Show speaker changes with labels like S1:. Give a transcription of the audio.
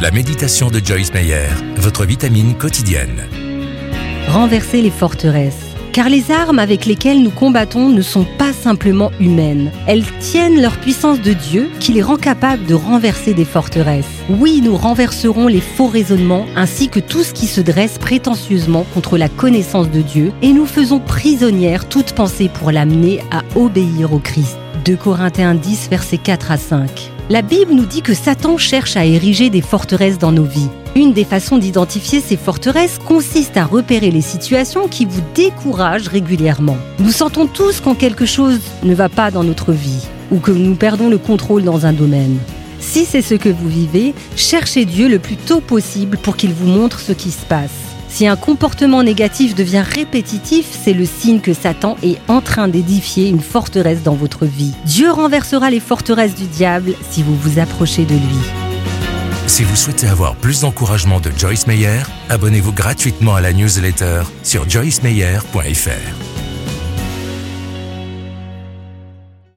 S1: La méditation de Joyce Meyer, votre vitamine quotidienne.
S2: Renverser les forteresses. Car les armes avec lesquelles nous combattons ne sont pas simplement humaines. Elles tiennent leur puissance de Dieu qui les rend capables de renverser des forteresses. Oui, nous renverserons les faux raisonnements ainsi que tout ce qui se dresse prétentieusement contre la connaissance de Dieu et nous faisons prisonnière toute pensée pour l'amener à obéir au Christ. 2 Corinthiens 10, versets 4 à 5. La Bible nous dit que Satan cherche à ériger des forteresses dans nos vies. Une des façons d'identifier ces forteresses consiste à repérer les situations qui vous découragent régulièrement. Nous sentons tous quand quelque chose ne va pas dans notre vie ou que nous perdons le contrôle dans un domaine. Si c'est ce que vous vivez, cherchez Dieu le plus tôt possible pour qu'il vous montre ce qui se passe. Si un comportement négatif devient répétitif, c'est le signe que Satan est en train d'édifier une forteresse dans votre vie. Dieu renversera les forteresses du diable si vous vous approchez de lui.
S1: Si vous souhaitez avoir plus d'encouragement de Joyce Meyer, abonnez-vous gratuitement à la newsletter sur joycemeyer.fr.